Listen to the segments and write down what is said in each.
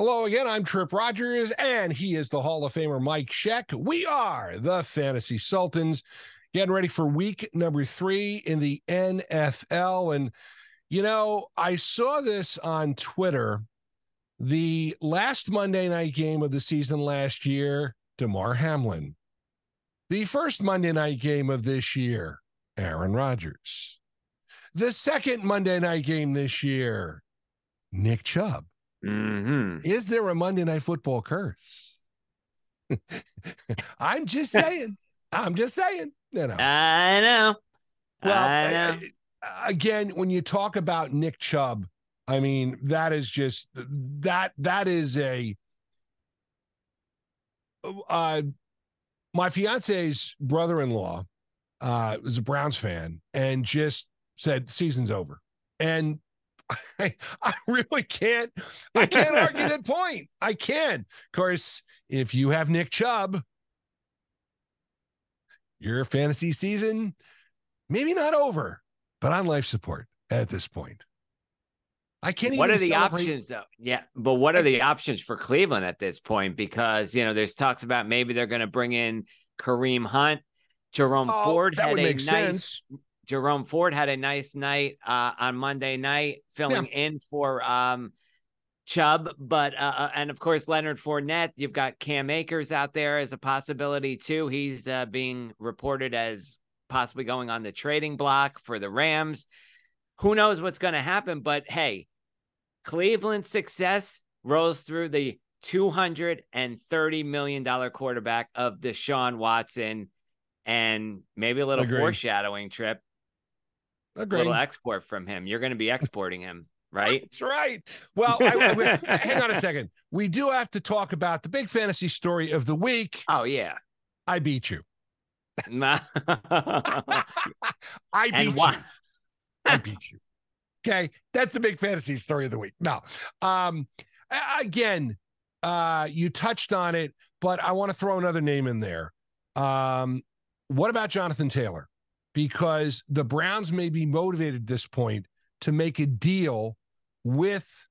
Hello again. I'm Tripp Rogers, and he is the Hall of Famer Mike Sheck. We are the Fantasy Sultans, getting ready for week number three in the NFL. And, you know, I saw this on Twitter. The last Monday night game of the season last year, Damar Hamlin. The first Monday night game of this year, Aaron Rodgers. The second Monday night game this year, Nick Chubb. Mm-hmm. Is there a Monday Night Football curse? I'm just saying. I'm just saying. You know. I know. Well, I know. again, when you talk about Nick Chubb, I mean that is just that that is a. Uh, my fiance's brother-in-law uh, was a Browns fan and just said season's over, and I, I really can't. I can't argue that point. I can. Of course, if you have Nick Chubb, your fantasy season maybe not over, but on life support at this point. I can't even. What are the celebrate- options though? Yeah, but what are the options for Cleveland at this point? Because you know, there's talks about maybe they're going to bring in Kareem Hunt. Jerome Oh, Ford that had would a make nice. sense. Jerome Ford had a nice night uh, on Monday night, filling in for um, Chubb. But uh, uh, and of course Leonard Fournette. You've got Cam Akers out there as a possibility too. He's uh, being reported as possibly going on the trading block for the Rams. Who knows what's going to happen? But hey, Cleveland's success rolls through the two hundred and thirty million dollar quarterback of Deshaun Watson. And maybe a little Agreed. foreshadowing Tripp Agreed. little export from him. You're going to be exporting him, right? That's right. Well, I, I- hang on a second. We do have to talk about the big fantasy story of the week. oh yeah. I beat you. Nah. I beat and you. why? I beat you. Okay, that's the big fantasy story of the week. Now, um, again, uh, you touched on it, but I want to throw another name in there. Um, what about Jonathan Taylor? Because the Browns may be motivated at this point to make a deal with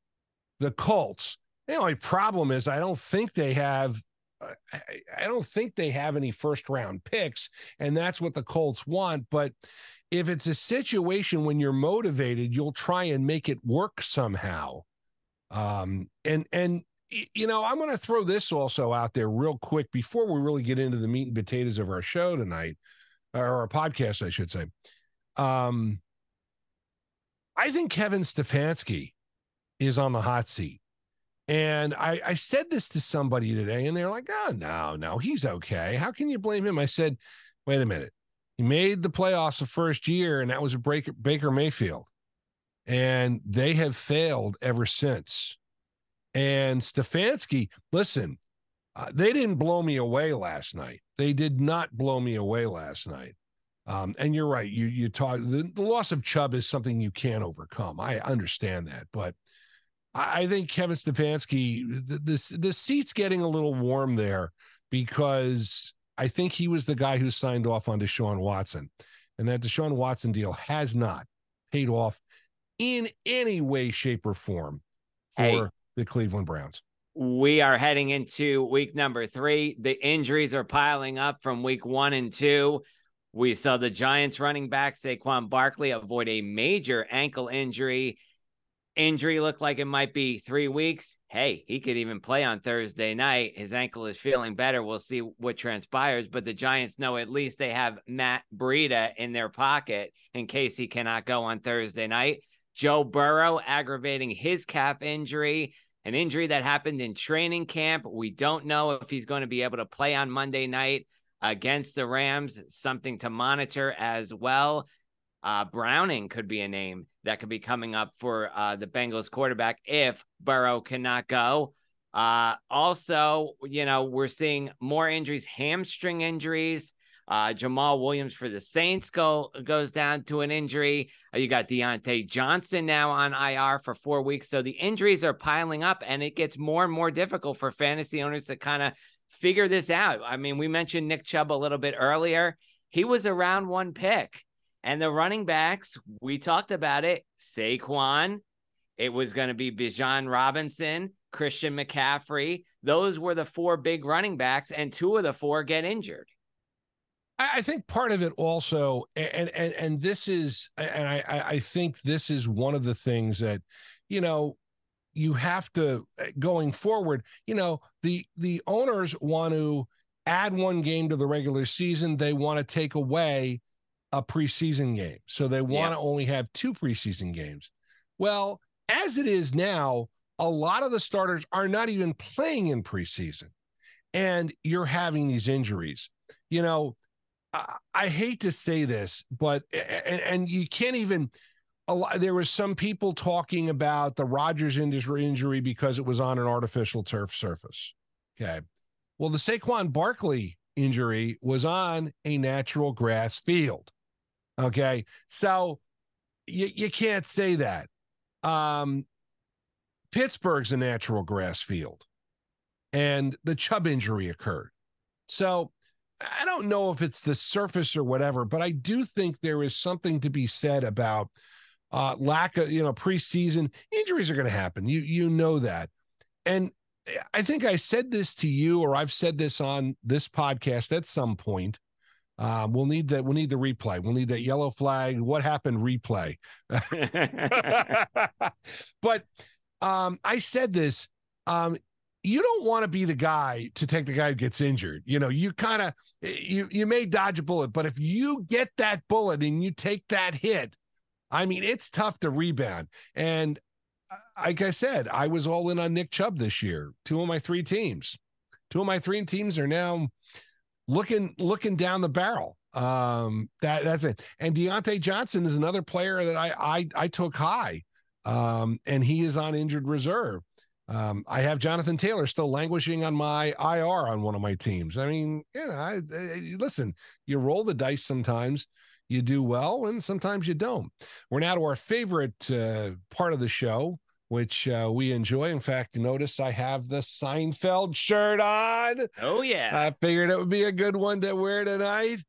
the Colts. The only problem is I don't think they have. I, don't think they have any first round picks, and that's what the Colts want. But if it's a situation when you're motivated, you'll try and make it work somehow. Um, and and you know, I'm going to throw this also out there real quick before we really get into the meat and potatoes of our show tonight, or a podcast, I should say. Um, I think Kevin Stefanski is on the hot seat. And I, I said this to somebody today, and they're like, oh, no, no, he's okay. How can you blame him? I said, wait a minute. He made the playoffs the first year, and that was a Baker, Baker Mayfield. And they have failed ever since. And Stefanski, listen, uh, they didn't blow me away last night. They did not blow me away last night. Um, and you're right. You you talk the, the loss of Chubb is something you can't overcome. I understand that, but I, I think Kevin Stefanski, the, this the seat's getting a little warm there because I think he was the guy who signed off on Deshaun Watson, and that Deshaun Watson deal has not paid off in any way, shape, or form for Hey. the Cleveland Browns. We are heading into week number three. The injuries are piling up from week one and two. We saw the Giants running back Saquon Barkley avoid a major ankle injury. Injury looked like it might be three weeks. Hey, he could even play on Thursday night. His ankle is feeling better. We'll see what transpires. But the Giants know at least they have Matt Breida in their pocket in case he cannot go on Thursday night. Joe Burrow aggravating his calf injury an injury that happened in training camp. We don't know if he's going to be able to play on Monday night against the Rams. Something to monitor as well. Uh, Browning could be a name that could be coming up for uh, the Bengals quarterback if Burrow cannot go. Uh, also, you know, we're seeing more injuries, hamstring injuries. Uh, Jamaal Williams for the Saints go goes down to an injury. Uh, you got Diontae Johnson now on IR for four weeks. So the injuries are piling up, and it gets more and more difficult for fantasy owners to kind of figure this out. I mean, we mentioned Nick Chubb a little bit earlier. He was a round one pick, and the running backs we talked about it. Saquon. It was going to be Bijan Robinson. Christian McCaffrey. Those were the four big running backs, and two of the four get injured. I think part of it also, and and and this is, and I I think this is one of the things that, you know, you have to uh, going forward. You know, the the owners want to add one game to the regular season. They want to take away a preseason game, so they want to only have two preseason games. Well, as it is now, a lot of the starters are not even playing in preseason, and you're having these injuries. You know I, hate to say this, but and, and you can't even. Lot, there was some people talking about the Rogers injury because it was on an artificial turf surface. Okay, well, the Saquon Barkley injury was on a natural grass field. Okay, so you you can't say that. Um, Pittsburgh's a natural grass field, and the Chubb injury occurred. So I don't know if it's the surface or whatever, but I do think there is something to be said about uh, lack of, you know, preseason injuries are going to happen. You you know that, and I think I said this to you, or I've said this on this podcast at some point. Uh, we'll need that. We'll need the replay. We'll need that yellow flag. What happened? Replay. but um, I said this. Um, you don't want to be the guy to take the guy who gets injured. You know, you kind of you you may dodge a bullet, but if you get that bullet and you take that hit, I mean, it's tough to rebound. And uh, like I said, I was all in on Nick Chubb this year. Two of my three teams, two of my three teams are now looking looking down the barrel. Um, that that's it. And Diontae Johnson is another player that I I I took high. Um, and he is on injured reserve. Um, I have Jonathan Taylor still languishing on my IR on one of my teams. I mean, you know, I, I, listen, you roll the dice sometimes, you do well, and sometimes you don't. We're now to our favorite uh, part of the show, which uh, we enjoy. In fact, notice I have the Seinfeld shirt on. Oh, yeah. I figured it would be a good one to wear tonight.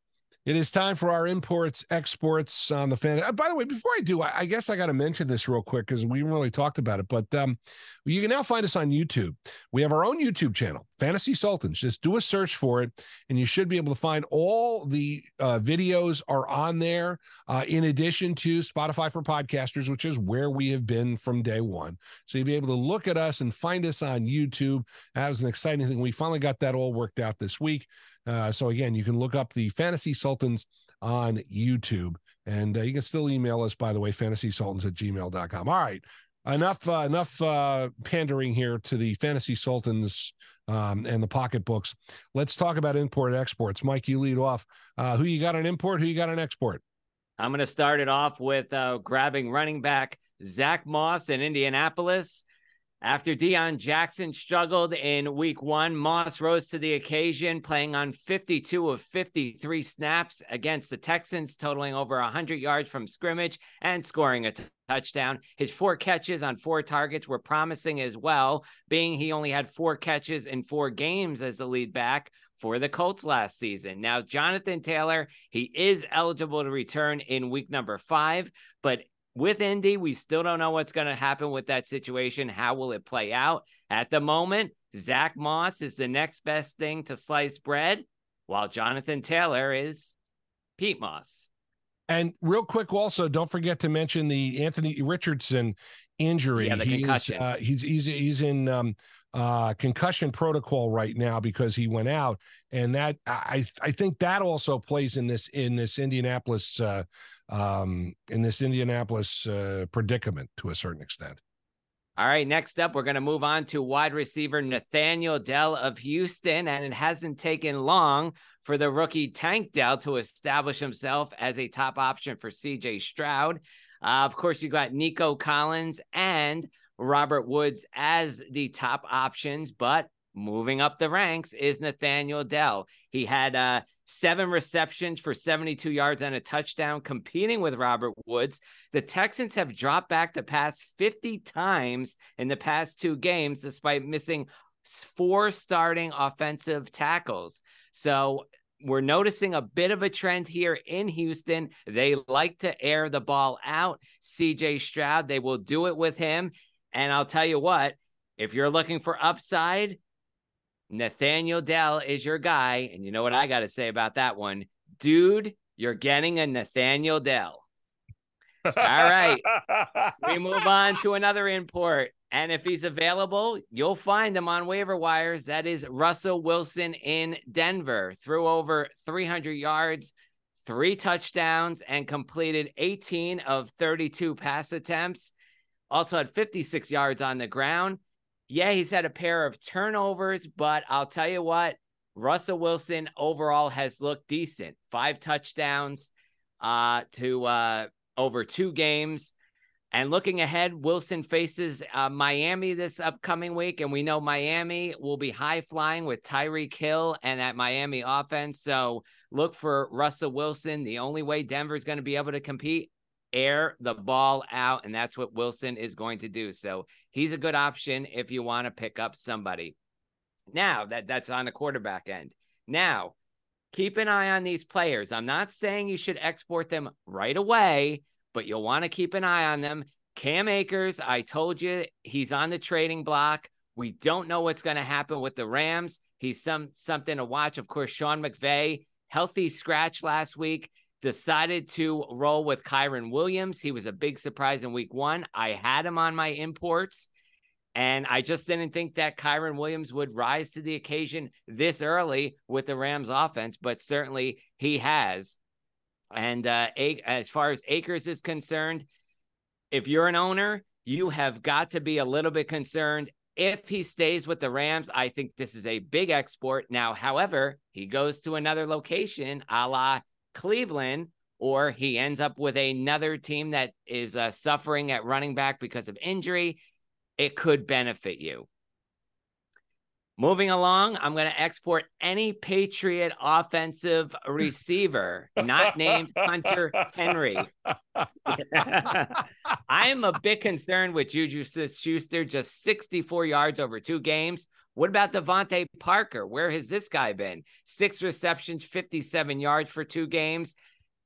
It is time for our imports, exports on the fan. Uh, by the way, before I do, I, I guess I got to mention this real quick because we really talked about it. But um, you can now find us on YouTube. We have our own YouTube channel, Fantasy Sultans. Just do a search for it, and you should be able to find all the uh, videos are on there. Uh, in addition to Spotify for podcasters, which is where we have been from day one. So you'll be able to look at us and find us on YouTube. That was an exciting thing. We finally got that all worked out this week. Uh, so again, you can look up the Fantasy Sultans on YouTube. And uh, you can still email us, by the way, fantasysultans at gmail.com. All right. Enough, uh, enough uh, pandering here to the fantasy sultans um, and the pocketbooks. Let's talk about import exports. Mike, you lead off. Uh, who you got on import? Who you got on export? I'm going to start it off with uh, grabbing running back Zack Moss in Indianapolis. After Deon Jackson struggled in week one, Moss rose to the occasion, playing on 52 of 53 snaps against the Texans, totaling over 100 yards from scrimmage and scoring a t- touchdown. His four catches on four targets were promising as well, being he only had four catches in four games as a lead back for the Colts last season. Now, Jonathan Taylor, he is eligible to return in week number five, but with Indy, we still don't know what's going to happen with that situation. How will it play out? At the moment, Zack Moss is the next best thing to slice bread, while Jonathan Taylor is Pete Moss. And real quick, also, don't forget to mention the Anthony Richardson injury. Yeah, the he concussion. Uh, he's he's he's in um, uh, concussion protocol right now because he went out, and that I I think that also plays in this in this Indianapolis uh, um, in this Indianapolis uh, predicament to a certain extent. All right, next up, we're going to move on to wide receiver Nathaniel Dell of Houston. And it hasn't taken long for the rookie Tank Dell to establish himself as a top option for CJ Stroud. Uh, of course, you got Nico Collins and Robert Woods as the top options, but moving up the ranks is Nathaniel Dell. He had uh, seven receptions for 72 yards and a touchdown, competing with Robert Woods. The Texans have dropped back the pass 50 times in the past two games, despite missing four starting offensive tackles. So we're noticing a bit of a trend here in Houston. They like to air the ball out. CJ Stroud, they will do it with him. And I'll tell you what, If you're looking for upside, Nathaniel Dell is your guy. And you know what I got to say about that one? Dude, you're getting a Nathaniel Dell. All right. we move on to another import. And if he's available, you'll find him on waiver wires. That is Russell Wilson in Denver. Threw over 300 yards, three touchdowns, and completed 18 of 32 pass attempts. Also had 56 yards on the ground. Yeah, he's had a pair of turnovers, but I'll tell you what, Russell Wilson overall has looked decent. Five touchdowns uh, to uh, over two games. And looking ahead, Wilson faces uh, Miami this upcoming week, and we know Miami will be high flying with Tyreek Hill and that Miami offense. So look for Russell Wilson. The only way Denver is going to be able to compete, air the ball out, and that's what Wilson is going to do. So he's a good option if you want to pick up somebody. Now that that's on the quarterback end. Now keep an eye on these players. I'm not saying you should export them right away but you'll want to keep an eye on them. Cam Akers, I told you he's on the trading block. We don't know what's going to happen with the Rams. He's some something to watch. Of course, Sean McVay, healthy scratch last week, decided to roll with Kyren Williams. He was a big surprise in week one. I had him on my imports. And I just didn't think that Kyren Williams would rise to the occasion this early with the Rams offense, but certainly he has. And uh, as far as Akers is concerned, if you're an owner, you have got to be a little bit concerned. If he stays with the Rams, I think this is a big export. Now, however, he goes to another location a la Cleveland, or he ends up with another team that is uh, suffering at running back because of injury, it could benefit you. Moving along, I'm going to export any Patriot offensive receiver not named Hunter Henry. I am a bit concerned with Juju Schuster, just 64 yards over two games. What about DeVante Parker? Where has this guy been? Six receptions, 57 yards for two games.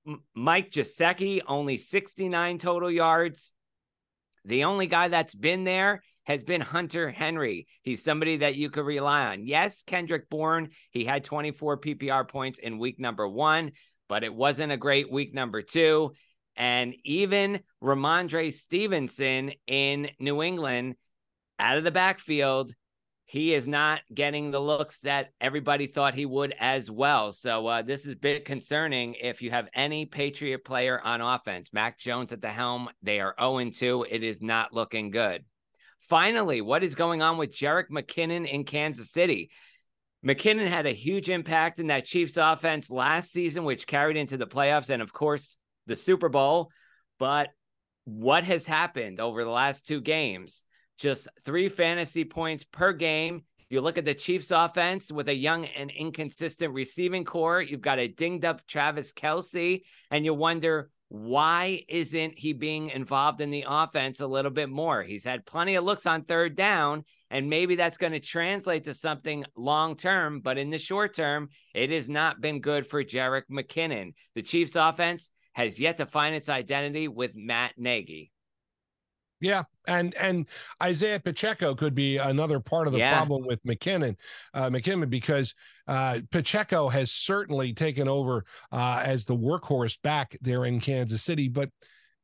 M- Mike Gesicki, only 69 total yards. The only guy that's been there has been Hunter Henry. He's somebody that you could rely on. Yes, Kendrick Bourne, he had 24 PPR points in week number one, but it wasn't a great week number two. And even Rhamondre Stevenson in New England out of the backfield, he is not getting the looks that everybody thought he would as well. So uh, this is a bit concerning if you have any Patriot player on offense. Mac Jones at the helm, they are 0 2. It is not looking good. Finally, what is going on with Jerick McKinnon in Kansas City? McKinnon had a huge impact in that Chiefs offense last season, which carried into the playoffs and, of course, the Super Bowl. But what has happened over the last two games? Just three fantasy points per game. You look at the Chiefs offense with a young and inconsistent receiving corps. You've got a dinged up Travis Kelce, and you wonder why isn't he being involved in the offense a little bit more? He's had plenty of looks on third down, and maybe that's going to translate to something long term. But in the short term, it has not been good for Jerick McKinnon. The Chiefs' offense has yet to find its identity with Matt Nagy. Yeah, and and Isaiah Pacheco could be another part of the yeah. problem with McKinnon, uh, McKinnon because uh, Pacheco has certainly taken over uh, as the workhorse back there in Kansas City. But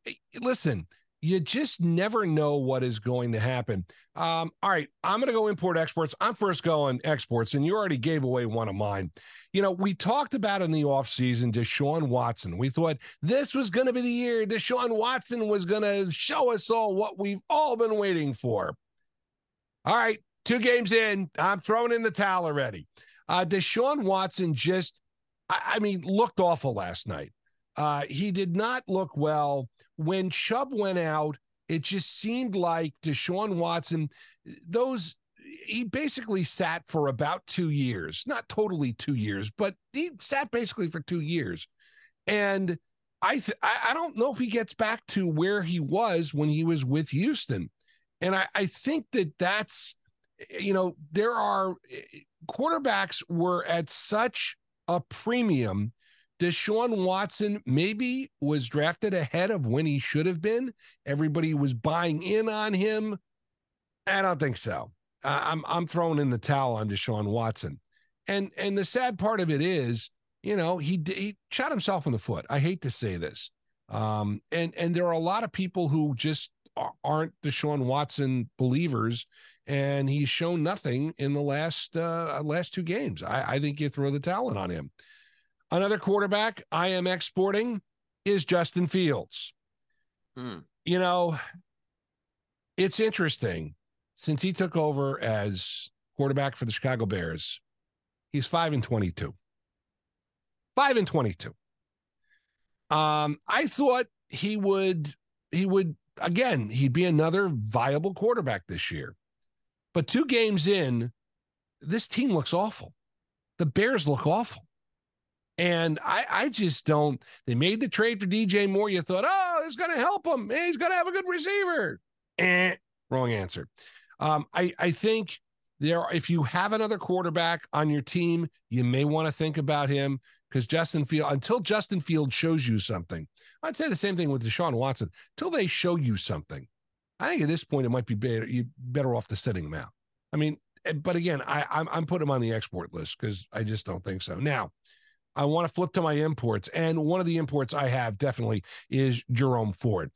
eh, listen, you just never know what is going to happen. Um, all right, I'm going to go import exports. I'm first going exports, and you already gave away one of mine. You know, we talked about in the offseason Deshaun Watson. We thought this was going to be the year Deshaun Watson was going to show us all what we've all been waiting for. All right, two games in, I'm throwing in the towel already. Uh, Deshaun Watson just, I, I mean, looked awful last night. Uh, he did not look well when Chubb went out, it just seemed like Deshaun Watson, those he basically sat for about two years, not totally two years, but he sat basically for two years. And I th- I don't know if he gets back to where he was when he was with Houston. And I, I think that that's, you know, there are eh, quarterbacks were at such a premium Deshaun Watson maybe was drafted ahead of when he should have been. Everybody was buying in on him. I don't think so. I'm I'm throwing in the towel on Deshaun Watson. And and the sad part of it is, you know, he he shot himself in the foot. I hate to say this. Um, and and there are a lot of people who just aren't Deshaun Watson believers, and he's shown nothing in the last uh, last two games. I, I think you throw the talent on him. Another quarterback I am exporting is Justin Fields. Hmm. You know, it's interesting since he took over as quarterback for the Chicago Bears. He's five and twenty-two. Five and twenty-two. Um, I thought he would he would again he'd be another viable quarterback this year, but two games in, this team looks awful. The Bears look awful. And I, I just don't. They made the trade for DJ Moore. You thought, oh, it's going to help him. He's going to have a good receiver. Eh, wrong answer. Um, I, I think there, if you have another quarterback on your team, you may want to think about him because Justin Field, until Justin Field shows you something, I'd say the same thing with Deshaun Watson. Until they show you something, I think at this point it might be better you better off to sitting him out. I mean, eh, but again, I I'm, I'm putting him on the export list because I just don't think so. Now, I want to flip to my imports, and one of the imports I have definitely is Jerome Ford.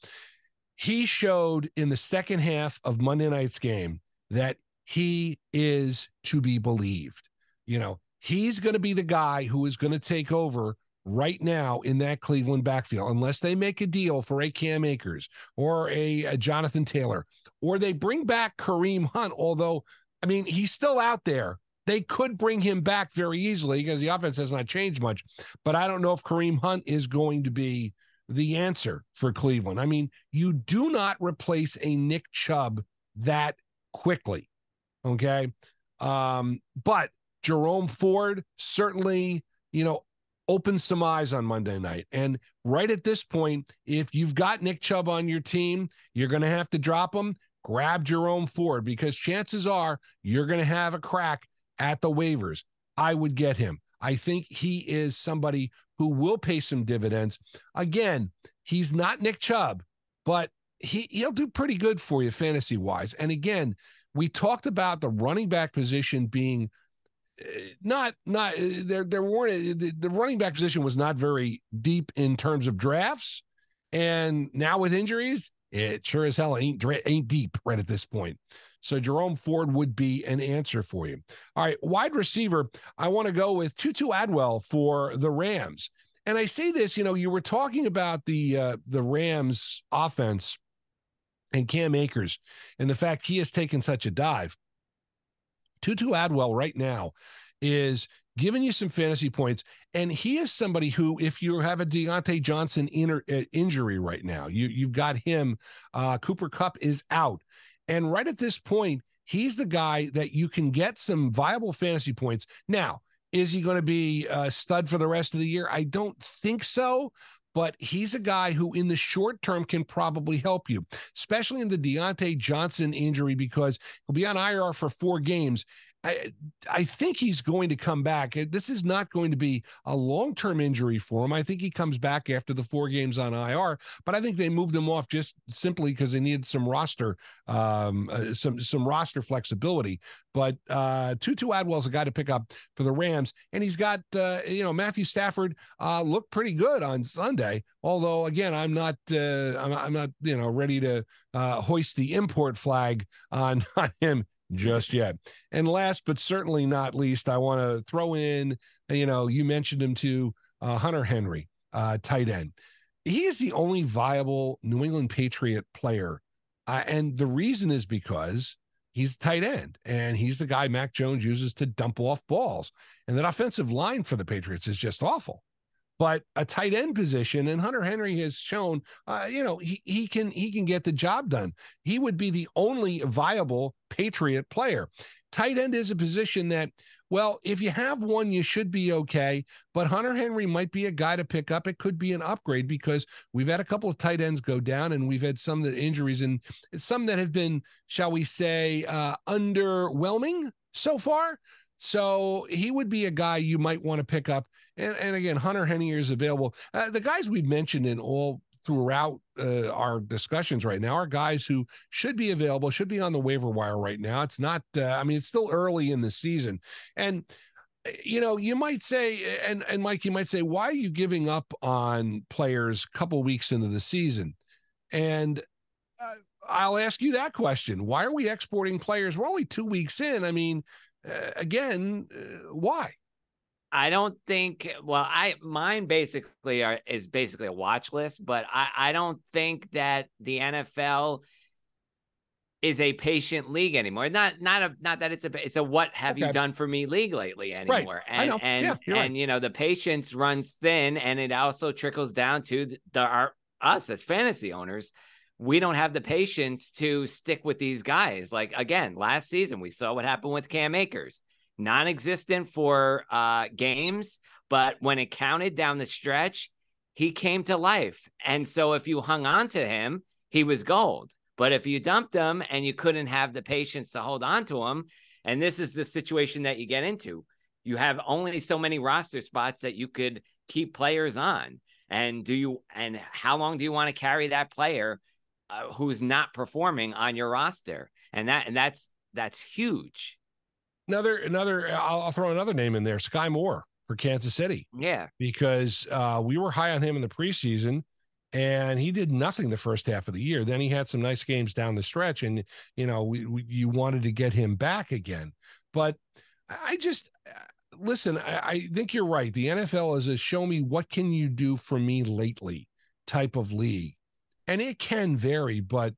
He showed in the second half of Monday night's game that he is to be believed. You know, he's going to be the guy who is going to take over right now in that Cleveland backfield, unless they make a deal for a Cam Akers or a, a, Jonathan Taylor, or they bring back Kareem Hunt. Although, I mean, he's still out there. They could bring him back very easily because the offense has not changed much. But I don't know if Kareem Hunt is going to be the answer for Cleveland. I mean, you do not replace a Nick Chubb that quickly. Okay. Um, but Jerome Ford certainly, you know, opened some eyes on Monday night. And right at this point, if you've got Nick Chubb on your team, you're going to have to drop him. Grab Jerome Ford because chances are you're going to have a crack at the waivers. I would get him. I think he is somebody who will pay some dividends. Again, he's not Nick Chubb, but he he'll do pretty good for you fantasy wise. And again, we talked about the running back position being eh, not not eh, there there weren't eh, the, the running back position was not very deep in terms of drafts and now with injuries it sure as hell ain't ain't deep right at this point so jerome ford would be an answer for you all right wide receiver i want to go with Tutu Atwell for the rams and i say this you know you were talking about the uh, the rams offense and cam akers and the fact he has taken such a dive Tutu Atwell right now is giving you some fantasy points. And he is somebody who, if you have a Diontae Johnson uh, injury right now, you, you've got him. Uh, Cooper Kupp is out. And right at this point, he's the guy that you can get some viable fantasy points. Now, is he going to be a stud for the rest of the year? I don't think so but he's a guy who in the short term can probably help you, especially in the Diontae Johnson injury, because he'll be on IR for four games. I, I think he's going to come back. This is not going to be a long term injury for him. I think he comes back after the four games on IR, but I think they moved him off just simply because they needed some roster, um, uh, some some roster flexibility. But uh, Tutu Atwell's a guy to pick up for the Rams, and he's got uh, you know Matthew Stafford uh, looked pretty good on Sunday. Although again, I'm not uh, I'm, I'm not you know ready to uh, hoist the import flag on, on him just yet. And last but certainly not least, I want to throw in, you know, you mentioned him to uh, Hunter Henry, uh, tight end. He is the only viable New England Patriot player. Uh, and the reason is because he's tight end and he's the guy Mac Jones uses to dump off balls. And that offensive line for the Patriots is just awful but a tight end position and Hunter Henry has shown uh, you know he he can he can get the job done. He would be the only viable Patriot player. Tight end is a position that well, if you have one, you should be okay. But Hunter Henry might be a guy to pick up. It could be an upgrade because we've had a couple of tight ends go down, and we've had some injuries and some that have been, shall we say, uh, underwhelming so far. So he would be a guy you might want to pick up. And, and again, Hunter Henry is available. Uh, the guys we've mentioned in all throughout uh, our discussions right now are guys who should be available, should be on the waiver wire right now. It's not, uh, I mean, it's still early in the season. And, uh, you know, you might say, and, and Mike, you might say, why are you giving up on players a couple weeks into the season? And uh, I'll ask you that question. Why are we exporting players? We're only two weeks in. I mean, uh, again, uh, why? I don't think. Well, I mine basically are, is basically a watch list, but I I don't think that the NFL is a patient league anymore. Not not a not that it's a it's a what have okay. you done for me league lately anymore. Right. And and yeah, and right. you know the patience runs thin, and it also trickles down to the, the our us as fantasy owners we don't have the patience to stick with these guys. Like again, last season we saw what happened with Cam Akers, non-existent for uh, games, but when it counted down the stretch, he came to life. And so if you hung on to him, he was gold. But if you dumped him and you couldn't have the patience to hold on to him, and this is the situation that you get into, you have only so many roster spots that you could keep players on. And do you and how long do you want to carry that player uh, who's not performing on your roster, and that and that's that's huge. Another another I'll, I'll throw another name in there, Skyy Moore for Kansas City. Yeah, because uh, we were high on him in the preseason, and he did nothing the first half of the year. Then he had some nice games down the stretch, and you know we, we you wanted to get him back again. But I just uh, listen. I, I think you're right. The NFL is a show me what can you do for me lately type of league and it can vary, but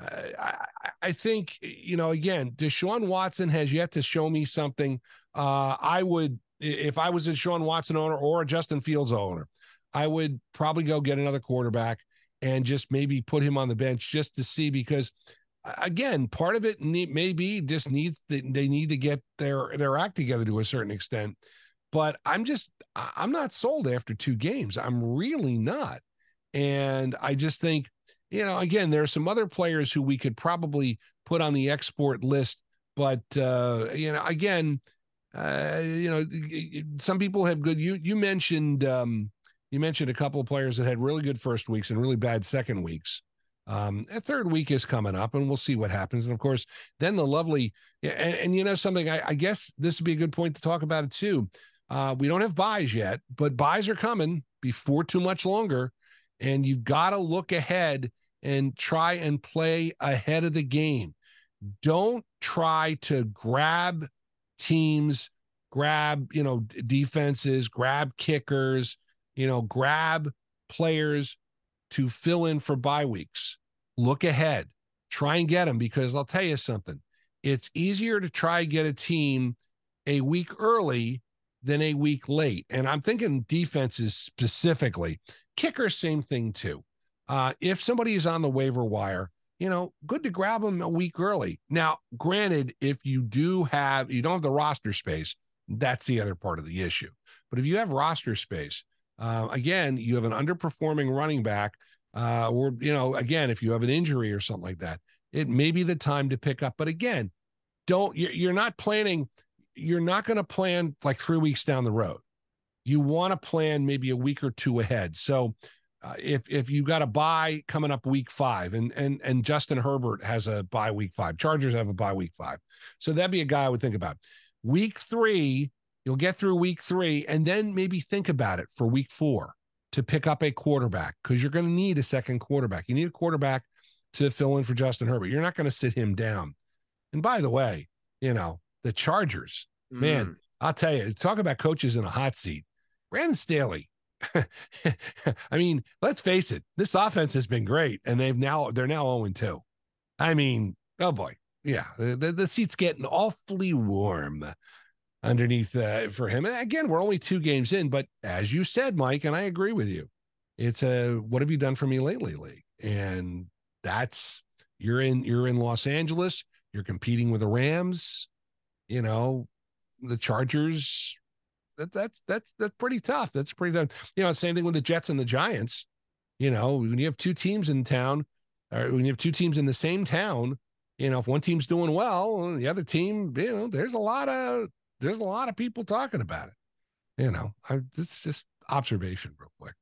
I, I, think you know again, Deshaun Watson has yet to show me something. Uh, I would, if I was a Deshaun Watson owner or a Justin Fields owner, I would probably go get another quarterback and just maybe put him on the bench just to see because again, part of it need, maybe just needs they need to get their their act together to a certain extent. But I'm just I'm not sold after two games. I'm really not. And I just think, you know, again, there are some other players who we could probably put on the export list, but uh, you know, again, uh, you know, some people have good. You you mentioned um, you mentioned a couple of players that had really good first weeks and really bad second weeks. Um, a third week is coming up, and we'll see what happens. And of course, then the lovely and, and you know something. I, I, guess this would be a good point to talk about it too. Uh, we don't have byes yet, but byes are coming before too much longer and you've got to look ahead and try and play ahead of the game. Don't try to grab teams, grab, you know, defenses, grab kickers, you know, grab players to fill in for bye weeks. Look ahead. Try and get them because I'll tell you something. It's easier to try and get a team a week early than a week late. And I'm thinking defenses specifically. Kicker, same thing too. Uh, if somebody is on the waiver wire, you know, good to grab them a week early. Now, granted, if you do have, you don't have the roster space, that's the other part of the issue. But if you have roster space, uh, again, you have an underperforming running back, uh, or, you know, again, if you have an injury or something like that, it may be the time to pick up. But again, don't, you're not planning, you're not going to plan like three weeks down the road you want to plan maybe a week or two ahead. So uh, if if you got a bye coming up week five, and and and Justin Herbert has a bye week five, Chargers have a bye week five, so that'd be a guy I would think about. Week three, you'll get through week three, and then maybe think about it for week four to pick up a quarterback because you're going to need a second quarterback. You need a quarterback to fill in for Justin Herbert. You're not going to sit him down. And by the way, you know the Chargers, mm. man, I'll tell you, talk about coaches in a hot seat. Brandon Staley. I mean, let's face it, this offense has been great, and they've now they're now 0 2. I mean, oh boy, yeah, the, the seat's getting awfully warm underneath uh, for him. And again, we're only two games in, but as you said, Mike, and I agree with you, it's a what have you done for me lately, league, and that's you're in you're in Los Angeles, you're competing with the Rams, you know, the Chargers that, that's that's that's pretty tough. That's pretty tough. You know, same thing with the Jets and the Giants. You know, when you have two teams in town, or when you have two teams in the same town, you know, if one team's doing well, the other team, you know, there's a lot of there's a lot of people talking about it. You know, I, it's just observation real quick.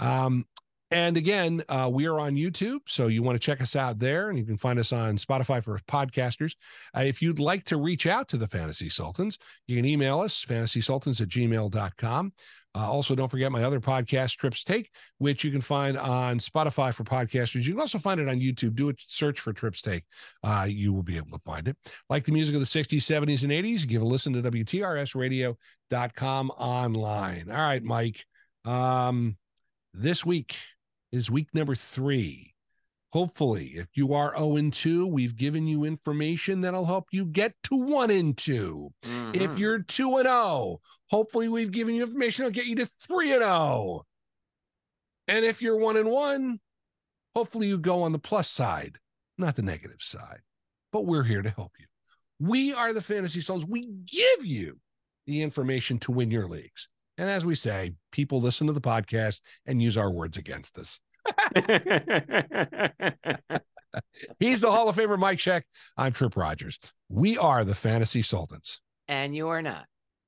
Um, And again, uh, we are on YouTube, so you want to check us out there, and you can find us on Spotify for podcasters. Uh, if you'd like to reach out to the Fantasy Sultans, you can email us, fantasysultans at gmail.com. Uh, also, don't forget my other podcast, Trips Take, which you can find on Spotify for podcasters. You can also find it on YouTube. Do a search for Trips Take. Uh, you will be able to find it. Like the music of the 60s, 70s, and 80s, give a listen to WTRSradio.com online. All right, Mike. Um, this week, is week number three. Hopefully, if you are 0 and 2, we've given you information that'll help you get to 1 and 2. Mm-hmm. If you're 2 and 0, hopefully we've given you information that'll get you to 3 and 0. And if you're 1 and 1, hopefully you go on the plus side, not the negative side. But we're here to help you. We are the Fantasy Souls. We give you the information to win your leagues. And as we say, people listen to the podcast and use our words against us. He's the Hall of Famer Mike Check. I'm Tripp Rogers. We are the Fantasy Sultans. And you are not.